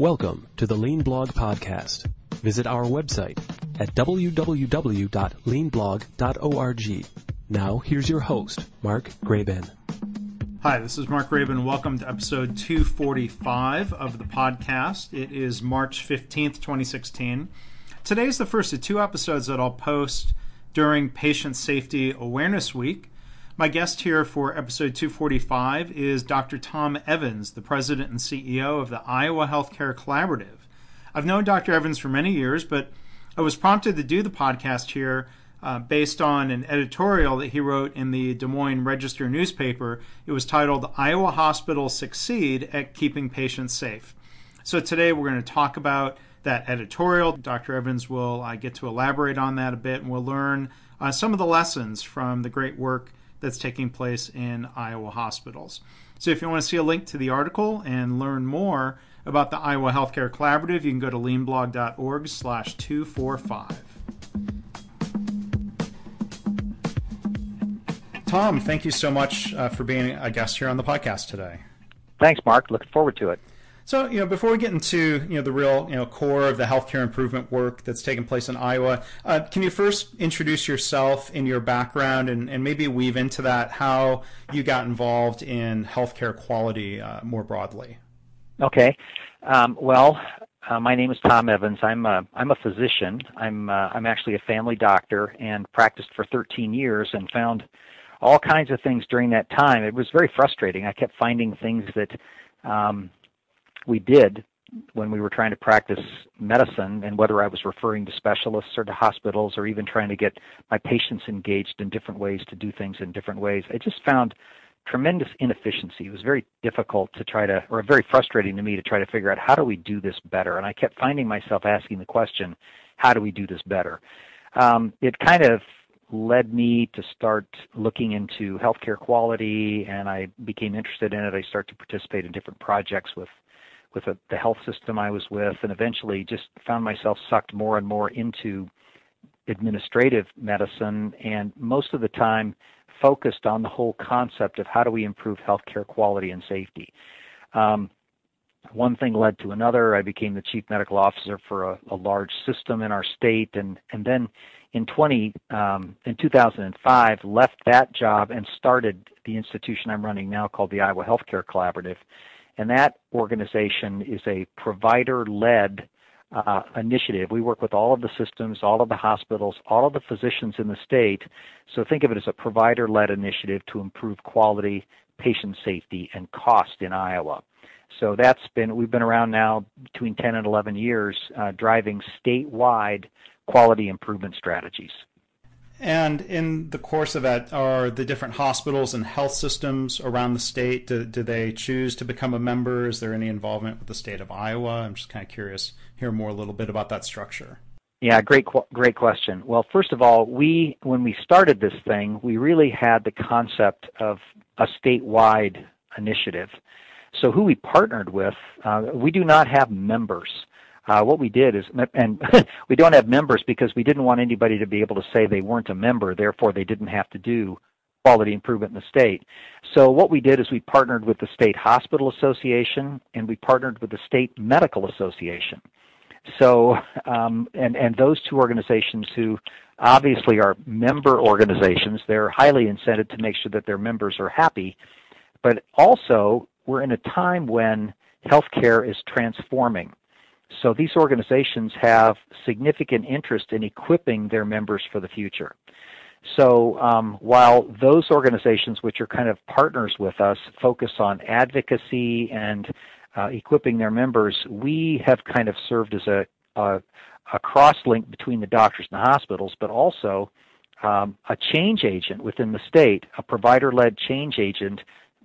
Welcome to the Lean Blog Podcast. Visit our website at www.leanblog.org. Now, here's your host, Mark Graban. Hi, this is Mark Graban. Welcome to episode 245 of the podcast. It is March 15th, 2016. Today's the first of two episodes that I'll post during Patient Safety Awareness Week. My guest here for episode 245 is Dr. Tom Evans, the president and CEO of the Iowa Healthcare Collaborative. I've known Dr. Evans for many years, but I was prompted to do the podcast here uh, based on an editorial that he wrote in the Des Moines Register newspaper. It was titled Iowa Hospitals Succeed at Keeping Patients Safe. So today we're going to talk about that editorial. Dr. Evans will uh, get to elaborate on that a bit, and we'll learn uh, some of the lessons from the great work that's taking place in Iowa hospitals. So if you want to see a link to the article and learn more about the Iowa Healthcare Collaborative, you can go to leanblog.org slash 245. Tom, thank you so much uh, for being a guest here on the podcast today. Thanks, Mark. Looking forward to it. So, you know, before we get into you know the real you know core of the healthcare improvement work that's taking place in Iowa, uh, can you first introduce yourself and your background, and, and maybe weave into that how you got involved in healthcare quality uh, more broadly? Okay. Um, well, uh, my name is Tom Evans. I'm a, I'm a physician. I'm uh, I'm actually a family doctor and practiced for 13 years and found all kinds of things during that time. It was very frustrating. I kept finding things that um, we did when we were trying to practice medicine and whether I was referring to specialists or to hospitals or even trying to get my patients engaged in different ways to do things in different ways, I just found tremendous inefficiency. It was very difficult to try to, or very frustrating to me to try to figure out how do we do this better. And I kept finding myself asking the question, how do we do this better? Um, it kind of led me to start looking into healthcare quality, and I became interested in it. I started to participate in different projects with with a, the health system I was with, and eventually just found myself sucked more and more into administrative medicine, and most of the time focused on the whole concept of how do we improve healthcare quality and safety. Um, one thing led to another. I became the chief medical officer for a, a large system in our state, and and then in 20 um, in 2005 left that job and started the institution I'm running now called the Iowa Healthcare Collaborative, and that organization is a provider led uh, initiative. We work with all of the systems, all of the hospitals, all of the physicians in the state. So think of it as a provider led initiative to improve quality, patient safety, and cost in Iowa. So that's been, we've been around now between 10 and 11 years uh, driving statewide quality improvement strategies. And in the course of that, are the different hospitals and health systems around the state, do, do, they choose to become a member? Is there any involvement with the state of Iowa? I'm just kind of curious, hear more a little bit about that structure. Yeah, great, great question. Well, first of all, we when we started this thing, we really had the concept of a statewide initiative. So who we partnered with, uh, we do not have members. Uh, what we did is, and we don't have members because we didn't want anybody to be able to say they weren't a member, therefore they didn't have to do quality improvement in the state. So what we did is we partnered with the State Hospital Association and we partnered with the State Medical Association. So, um, and, and those two organizations who obviously are member organizations, they're highly incented to make sure that their members are happy. But also, we're in a time when healthcare is transforming. So these organizations have significant interest in equipping their members for the future. So um, while those organizations, which are kind of partners with us, focus on advocacy and uh, equipping their members, we have kind of served as a, a, a cross link between the doctors and the hospitals, but also um, a change agent within the state, a provider led change agent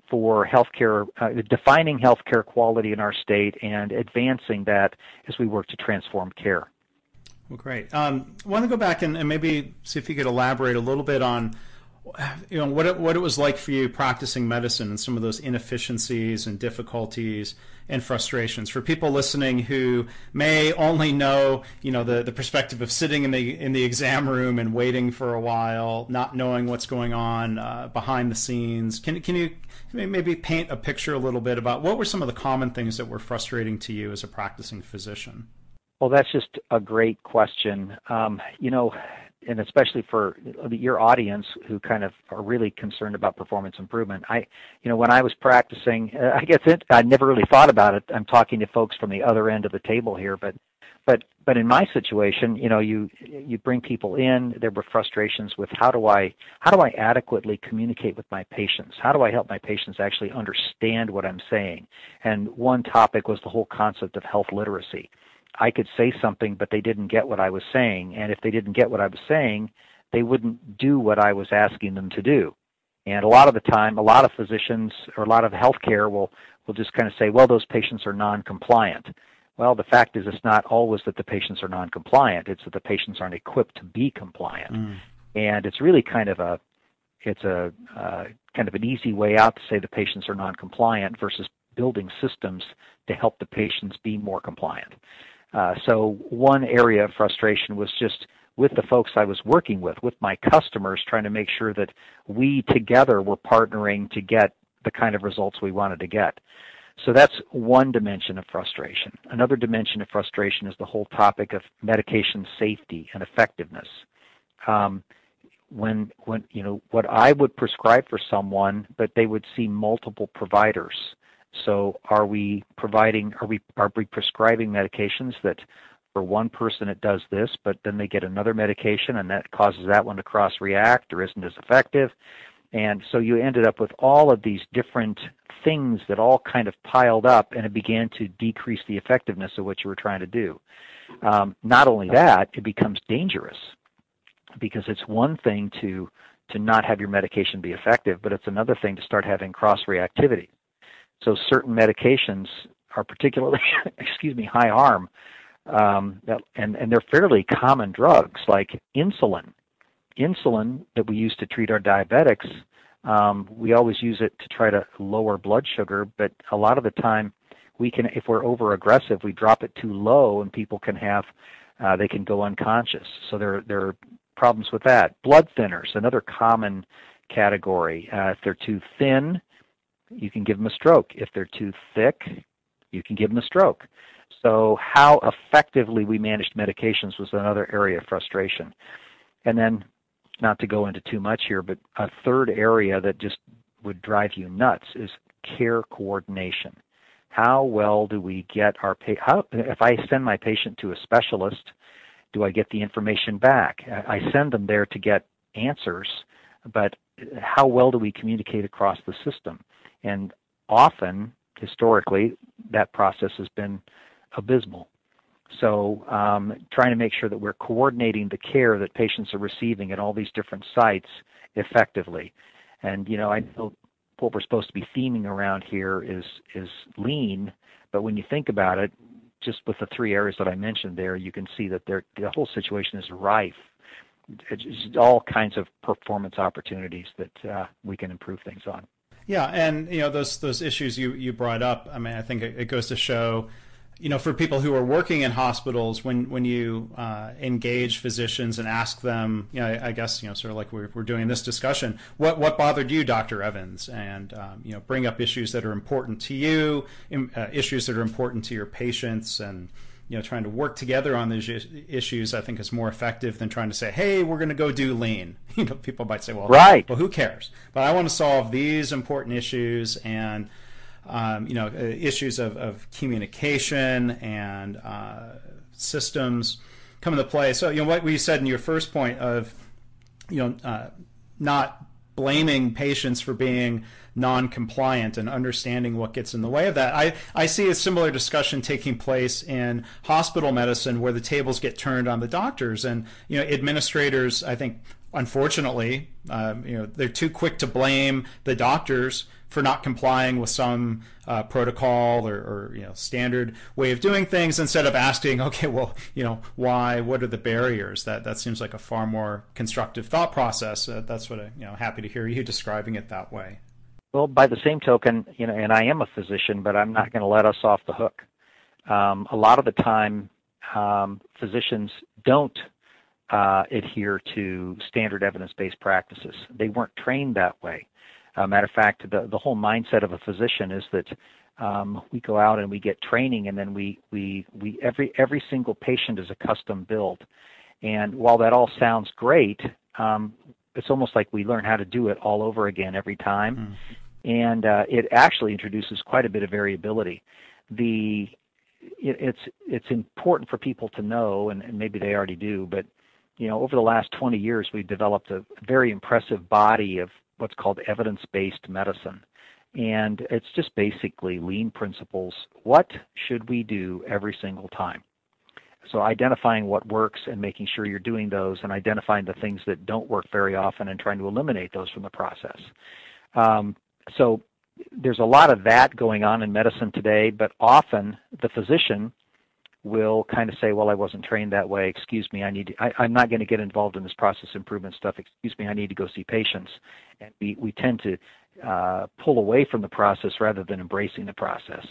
for healthcare, uh, defining healthcare quality in our state and advancing that as we work to transform care. Well, great. Um, I want to go back and, and, maybe see if you could elaborate a little bit on you know what it, what it was like for you practicing medicine and some of those inefficiencies and difficulties and frustrations. For people listening who may only know you know the, the perspective of sitting in the in the exam room and waiting for a while not knowing what's going on uh, behind the scenes can, can you maybe paint a picture a little bit about what were some of the common things that were frustrating to you as a practicing physician? Well that's just a great question. Um, you know and especially for your audience who kind of are really concerned about performance improvement. I, you know, when I was practicing, uh, I guess it, I never really thought about it. I'm talking to folks from the other end of the table here, but, but, but in my situation, you know, you, you bring people in, there were frustrations with how do I, how do I adequately communicate with my patients? How do I help my patients actually understand what I'm saying? And one topic was the whole concept of health literacy I could say something, but they didn't get what I was saying. And if they didn't get what I was saying, they wouldn't do what I was asking them to do. And a lot of the time, a lot of physicians or a lot of healthcare will will just kind of say, well, those patients are non-compliant. Well, the fact is, it's not always that the patients are non-compliant. It's that the patients aren't equipped to be compliant. Mm. And it's really kind of a it's a uh, kind of an easy way out to say the patients are non-compliant versus building systems to help the patients be more compliant. Uh, so one area of frustration was just with the folks I was working with, with my customers, trying to make sure that we together were partnering to get the kind of results we wanted to get. So that's one dimension of frustration. Another dimension of frustration is the whole topic of medication safety and effectiveness. Um, when when you know what I would prescribe for someone, but they would see multiple providers so are we providing, are we, are we prescribing medications that for one person it does this, but then they get another medication and that causes that one to cross react or isn't as effective? And so you ended up with all of these different things that all kind of piled up and it began to decrease the effectiveness of what you were trying to do. Um, not only that, it becomes dangerous because it's one thing to to not have your medication be effective, but it's another thing to start having cross reactivity. So certain medications are particularly, excuse me, high harm, um, that, and and they're fairly common drugs like insulin. Insulin that we use to treat our diabetics, um, we always use it to try to lower blood sugar, but a lot of the time we can, if we're over aggressive, we drop it too low, and people can have, uh, they can go unconscious. So there there are problems with that. Blood thinners, another common category. Uh, if they're too thin, you can give them a stroke. If they're too thick, you can give them a stroke. So how effectively we managed medications was another area of frustration. And then, not to go into too much here, but a third area that just would drive you nuts is care coordination. How well do we get our pa- if I send my patient to a specialist, do I get the information back? I send them there to get answers, but how well do we communicate across the system? And often, historically, that process has been abysmal. So, um, trying to make sure that we're coordinating the care that patients are receiving at all these different sites effectively. And you know, I know what we're supposed to be theming around here is is lean, but when you think about it, just with the three areas that I mentioned there, you can see that the whole situation is rife. It's all kinds of performance opportunities that uh, we can improve things on. Yeah, and you know those those issues you you brought up. I mean, I think it, it goes to show, you know, for people who are working in hospitals, when when you uh, engage physicians and ask them, you know, I, I, guess you know, sort of like we're we're doing this discussion, what what bothered you, Doctor Evans, and um, you know, bring up issues that are important to you, uh, issues that are important to your patients, and you know, trying to work together on these issues, I think is more effective than trying to say, "Hey, we're going to go do lean." You know, people might say, "Well, right. Well, who cares?" But I want to solve these important issues and um, you know, uh, issues of, of communication and uh, systems come into play. So, you know, what we said in your first point of, you know, uh, not blaming patients for being non-compliant and understanding what gets in the way of that. I, I see a similar discussion taking place in hospital medicine where the tables get turned on the doctors and you know administrators I think unfortunately, um, you know, they're too quick to blame the doctors for not complying with some uh, protocol or, or, you know standard way of doing things instead of asking, okay, well, you know, why? What are the barriers? That that seems like a far more constructive thought process. Uh, that's what I, you know, happy to hear you describing it that way. Well, by the same token, you know, and I am a physician, but I'm not going to let us off the hook. Um, a lot of the time, um, physicians don't uh, adhere to standard evidence-based practices. They weren't trained that way. Uh, matter of fact, the the whole mindset of a physician is that um, we go out and we get training, and then we we we every every single patient is a custom build. And while that all sounds great, um, it's almost like we learn how to do it all over again every time, mm. And uh, it actually introduces quite a bit of variability. The it, it's it's important for people to know, and, and maybe they already do, but you know, over the last 20 years, we've developed a very impressive body of what's called evidence-based medicine. And it's just basically lean principles. What should we do every single time? So identifying what works and making sure you're doing those and identifying the things that don't work very often and trying to eliminate those from the process. Um, so there's a lot of that going on in medicine today, but often the physician will kind of say, "Well, I wasn't trained that way. Excuse me, I need. To, I, am not going to get involved in this process improvement stuff. Excuse me, I need to go see patients." And we we tend to uh, pull away from the process rather than embracing the process.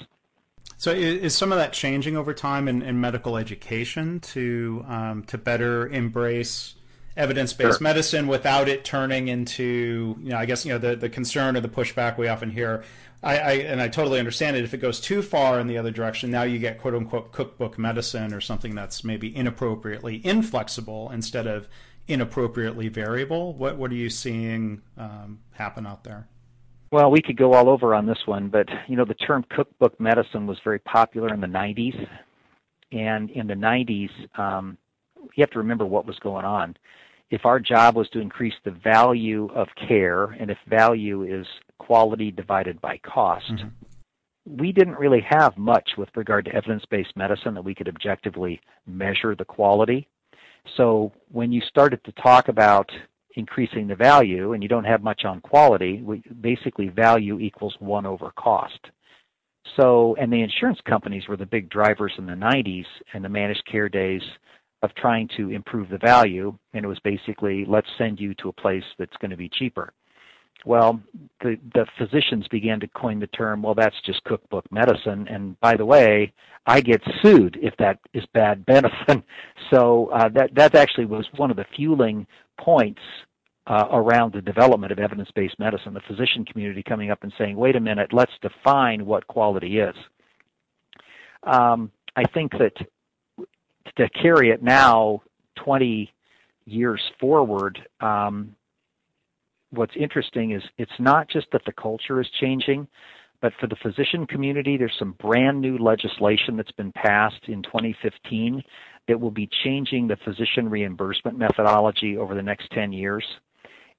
So, is, some of that changing over time in, in medical education to um, to better embrace evidence-based sure. medicine without it turning into, you know, I guess you know the the concern or the pushback we often hear I, I, and I totally understand it. If it goes too far in the other direction, now you get quote unquote cookbook medicine or something that's maybe inappropriately inflexible instead of inappropriately variable. What what are you seeing um, happen out there? Well, we could go all over on this one, but you know the term cookbook medicine was very popular in the 90s, and in the 90s, um, you have to remember what was going on. If our job was to increase the value of care, and if value is quality divided by cost. Mm-hmm. We didn't really have much with regard to evidence based medicine that we could objectively measure the quality. So when you started to talk about increasing the value and you don't have much on quality, we, basically value equals 1 over cost. So, and the insurance companies were the big drivers in the 90s and the managed care days of trying to improve the value. And it was basically, let's send you to a place that's going to be cheaper. Well, the, the physicians began to coin the term, well, that's just cookbook medicine. And by the way, I get sued if that is bad medicine. So uh, that, that actually was one of the fueling points uh, around the development of evidence based medicine, the physician community coming up and saying, wait a minute, let's define what quality is. Um, I think that to carry it now 20 years forward, um, what's interesting is it's not just that the culture is changing, but for the physician community, there's some brand new legislation that's been passed in 2015 that will be changing the physician reimbursement methodology over the next 10 years.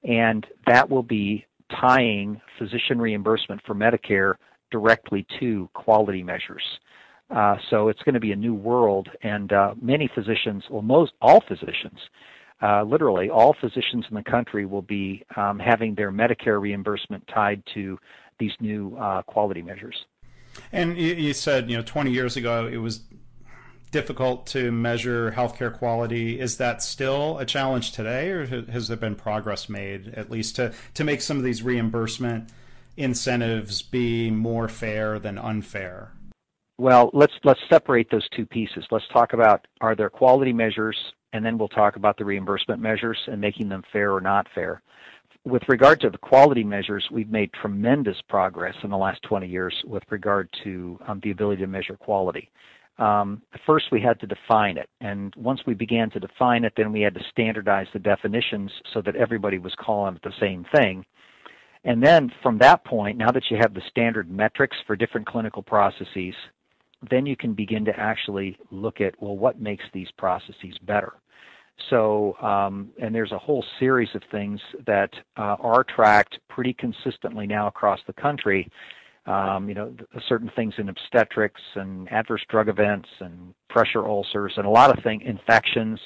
And that will be tying physician reimbursement for Medicare directly to quality measures. Uh, so it's going to be a new world, and uh, many physicians, well, most all physicians, uh, literally all physicians in the country will be um, having their Medicare reimbursement tied to these new uh, quality measures. And you said, you know, 20 years ago it was difficult to measure healthcare quality. Is that still a challenge today, or has there been progress made at least to to make some of these reimbursement incentives be more fair than unfair? Well, let's let's separate those two pieces. Let's talk about are there quality measures and then we'll talk about the reimbursement measures and making them fair or not fair. With regard to the quality measures, we've made tremendous progress in the last 20 years with regard to um, the ability to measure quality. Um, first, we had to define it, and once we began to define it, then we had to standardize the definitions so that everybody was calling it the same thing. And then from that point, now that you have the standard metrics for different clinical processes, then you can begin to actually look at, well, what makes these processes better? So, um, and there's a whole series of things that uh, are tracked pretty consistently now across the country. um, you know, certain things in obstetrics and adverse drug events and pressure ulcers and a lot of things, infections.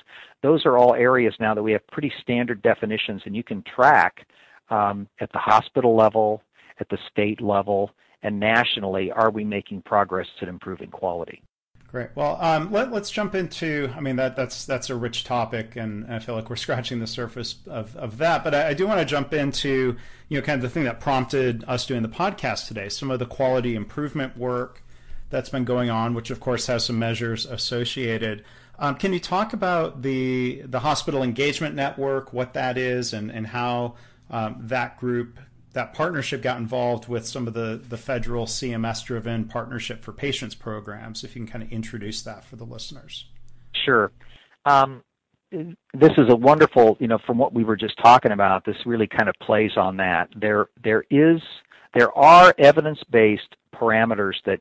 Those are all areas now that we have pretty standard definitions, and you can track um, at the hospital level, at the state level, and nationally, are we making progress at improving quality? Great. Well, um, let, us jump into. I mean, that that's that's a rich topic, and I feel like we're scratching the surface of, of that. But I, I do want to jump into you know kind of the thing that prompted us doing the podcast today. Some of the quality improvement work that's been going on, which of course has some measures associated. Um, can you talk about the the hospital engagement network, what that is, and and how um, that group that partnership got involved with some of the, the federal CMS driven partnership for patients programs. If you can kind of introduce that for the listeners. Sure. Um, this is a wonderful, you know, from what we were just talking about, this really kind of plays on that. There, there is, there are evidence-based parameters that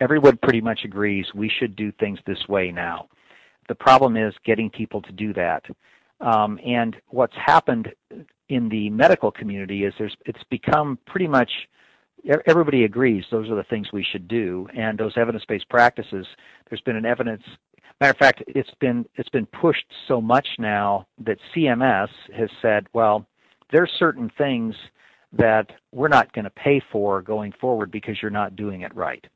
everyone pretty much agrees we should do things this way now. The problem is getting people to do that. Um, and what's happened in the medical community is there's it's become pretty much everybody agrees those are the things we should do and those evidence-based practices there's been an evidence matter of fact it's been it's been pushed so much now that CMS has said well there's certain things that we're not going to pay for going forward because you're not doing it right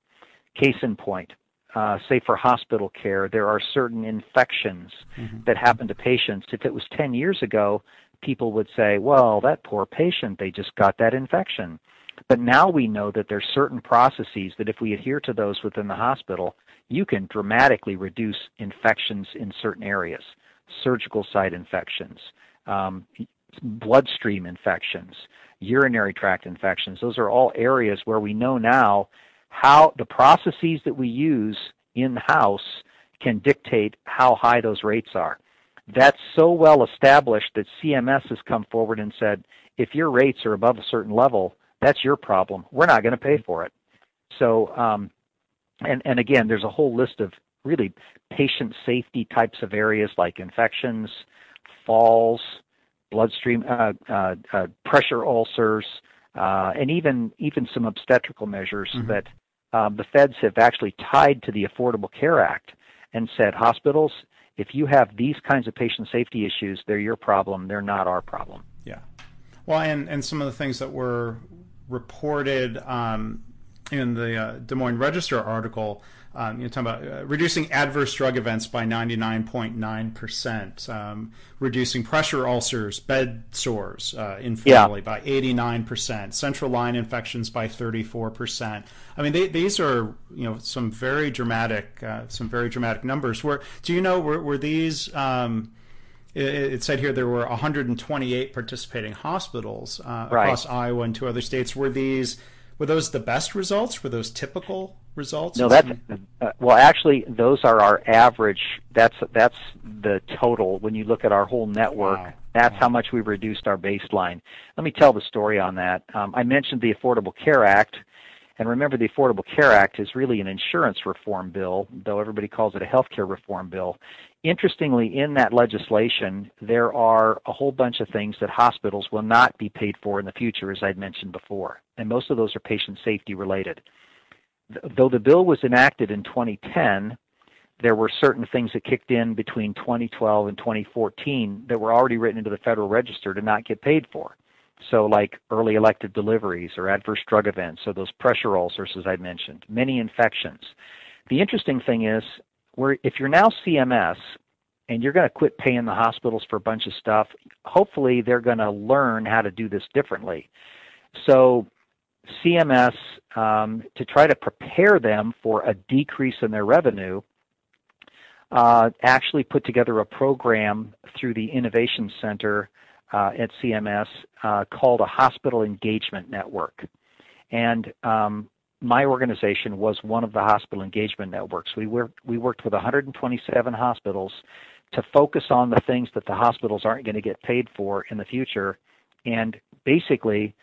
case in point uh, say for hospital care, there are certain infections mm-hmm. that happen to patients. If it was 10 years ago, people would say, well, that poor patient, they just got that infection. But now we know that there's certain processes that if we adhere to those within the hospital, you can dramatically reduce infections in certain areas, surgical site infections, um, bloodstream infections, urinary tract infections. Those are all areas where we know now how the processes that we use in house can dictate how high those rates are. That's so well established that CMS has come forward and said, if your rates are above a certain level, that's your problem. We're not going to pay for it. So, um, and, and again, there's a whole list of really patient safety types of areas like infections, falls, bloodstream uh, uh, uh, pressure ulcers, uh, and even even some obstetrical measures mm-hmm. that um, the feds have actually tied to the Affordable Care Act and said hospitals, if you have these kinds of patient safety issues, they're your problem. They're not our problem. Yeah. Well, and, and some of the things that were reported um, in the uh, Des Moines Register article um, you're talking about uh, reducing adverse drug events by 99.9%, um, reducing pressure ulcers, bed sores uh, informally yeah. by 89%, central line infections by 34%. I mean, they, these are you know some very dramatic, uh, some very dramatic numbers. Were do you know were, were these? Um, it, it, said here there were 128 participating hospitals uh, right. across Iowa and two other states. Were these were those the best results? Were those typical results? No, that's uh, well. Actually, those are our average. That's that's the total. When you look at our whole network, wow. that's wow. how much we've reduced our baseline. Let me tell the story on that. Um, I mentioned the Affordable Care Act, and remember, the Affordable Care Act is really an insurance reform bill, though everybody calls it a health care reform bill. Interestingly, in that legislation, there are a whole bunch of things that hospitals will not be paid for in the future, as I'd mentioned before, and most of those are patient safety related. Though the bill was enacted in 2010, there were certain things that kicked in between 2012 and 2014 that were already written into the Federal Register to not get paid for. So, like early elective deliveries or adverse drug events, or those pressure ulcers, as I mentioned, many infections. The interesting thing is, where if you're now CMS and you're going to quit paying the hospitals for a bunch of stuff, hopefully they're going to learn how to do this differently. So CMS, um, to try to prepare them for a decrease in their revenue, uh, actually put together a program through the Innovation Center uh, at CMS uh, called a Hospital Engagement Network. And um, my organization was one of the hospital engagement networks. We we worked with 127 hospitals to focus on the things that the hospitals aren't going to get paid for in the future and basically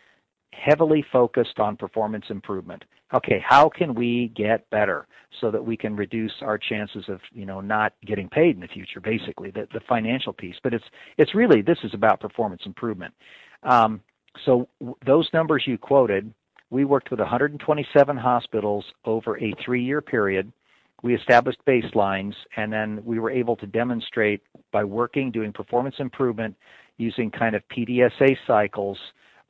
heavily focused on performance improvement. Okay, how can we get better so that we can reduce our chances of, you know, not getting paid in the future, basically, the, the financial piece. But it's, it's really, this is about performance improvement. Um, so those numbers you quoted, We worked with 127 hospitals over a three year period. We established baselines, and then we were able to demonstrate by working, doing performance improvement, using kind of PDSA cycles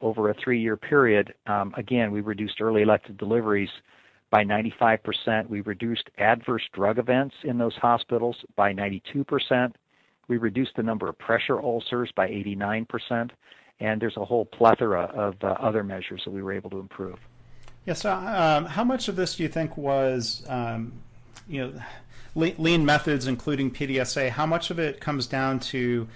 over a three year period. Um, again, we reduced early elective deliveries by 95%. We reduced adverse drug events in those hospitals by 92%. We reduced the number of pressure ulcers by 89%. And there's a whole plethora of uh, other measures that we were able to improve. Yeah. So, um, how much of this do you think was, um, you know, lean methods, including PDSA? How much of it comes down to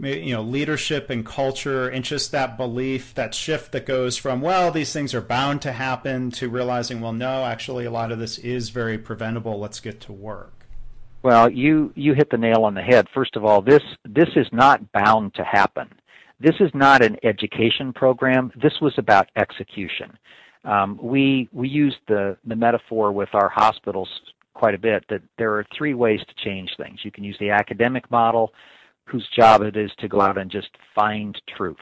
you know leadership and culture and just that belief that shift that goes from well these things are bound to happen to realizing well no actually a lot of this is very preventable. Let's get to work. Well you you hit the nail on the head. First of all this this is not bound to happen. This is not an education program. This was about execution. Um, we we used the the metaphor with our hospitals quite a bit that there are three ways to change things. You can use the academic model whose job it is to go out and just find truth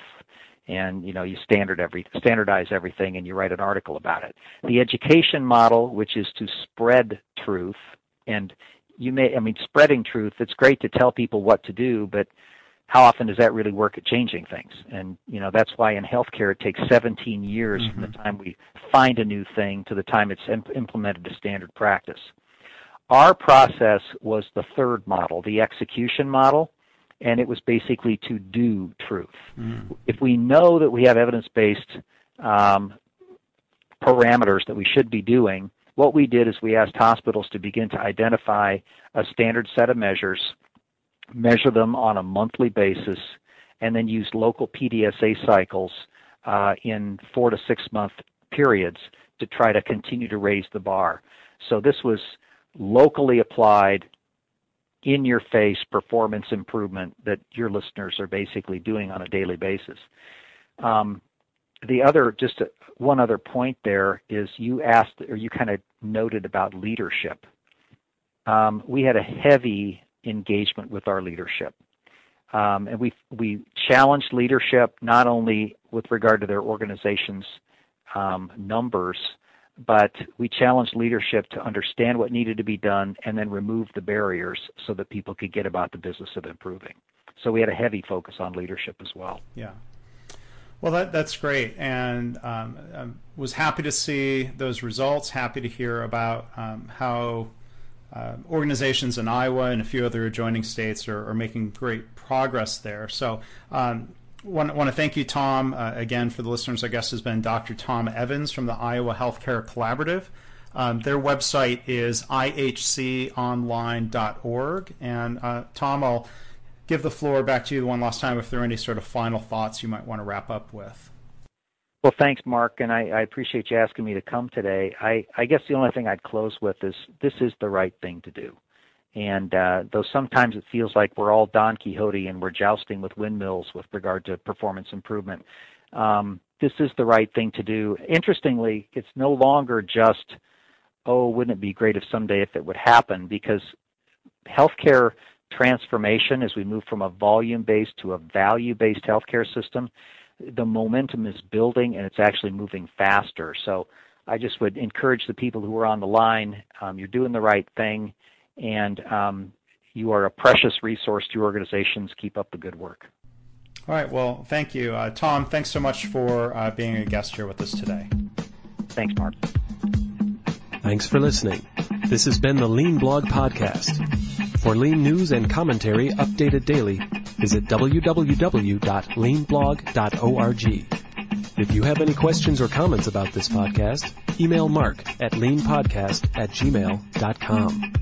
and you know you standard every standardize everything and you write an article about it the education model which is to spread truth and you may i mean spreading truth it's great to tell people what to do but how often does that really work at changing things and you know that's why in healthcare it takes 17 years mm-hmm. from the mm-hmm. time we find a new thing to the time it's imp- implemented as standard practice our process was the third model the execution model and it was basically to do truth. Mm. If we know that we have evidence based um, parameters that we should be doing, what we did is we asked hospitals to begin to identify a standard set of measures, measure them on a monthly basis, and then use local PDSA cycles uh, in four to six month periods to try to continue to raise the bar. So this was locally applied in your face performance improvement that your listeners are basically doing on a daily basis. Um, the other, just a, one other point there is you asked or you kind of noted about leadership. Um, we had a heavy engagement with our leadership. Um, and we we challenged leadership not only with regard to their organization's um, numbers, but we challenged leadership to understand what needed to be done and then remove the barriers so that people could get about the business of improving. So we had a heavy focus on leadership as well. Yeah. Well, that, that's great, and um, I was happy to see those results. Happy to hear about um, how uh, organizations in Iowa and a few other adjoining states are, are making great progress there. So, um, want, want to thank you, Tom, uh, again for the listeners. I guess has been Dr. Tom Evans from the Iowa Healthcare Collaborative. Um, their website is ihconline.org. And uh, Tom, I'll give the floor back to you one last time if there are any sort of final thoughts you might want to wrap up with. Well, thanks, Mark, and I, I appreciate you asking me to come today. I, I guess the only thing I'd close with is this is the right thing to do. And uh, though sometimes it feels like we're all Don Quixote and we're jousting with windmills with regard to performance improvement, um, this is the right thing to do. Interestingly, it's no longer just, oh, wouldn't it be great if someday if it would happen? Because healthcare transformation, as we move from a volume-based to a value-based healthcare system, the momentum is building and it's actually moving faster. So I just would encourage the people who are on the line, um, you're doing the right thing and um, you are a precious resource to organizations. Keep up the good work. All right. Well, thank you. Uh, Tom, thanks so much for uh, being a guest here with us today. Thanks, Mark. Thanks for listening. This has been the Lean Blog Podcast. For lean news and commentary updated daily, visit www.leanblog.org. If you have any questions or comments about this podcast, email mark at leanpodcast at gmail.com.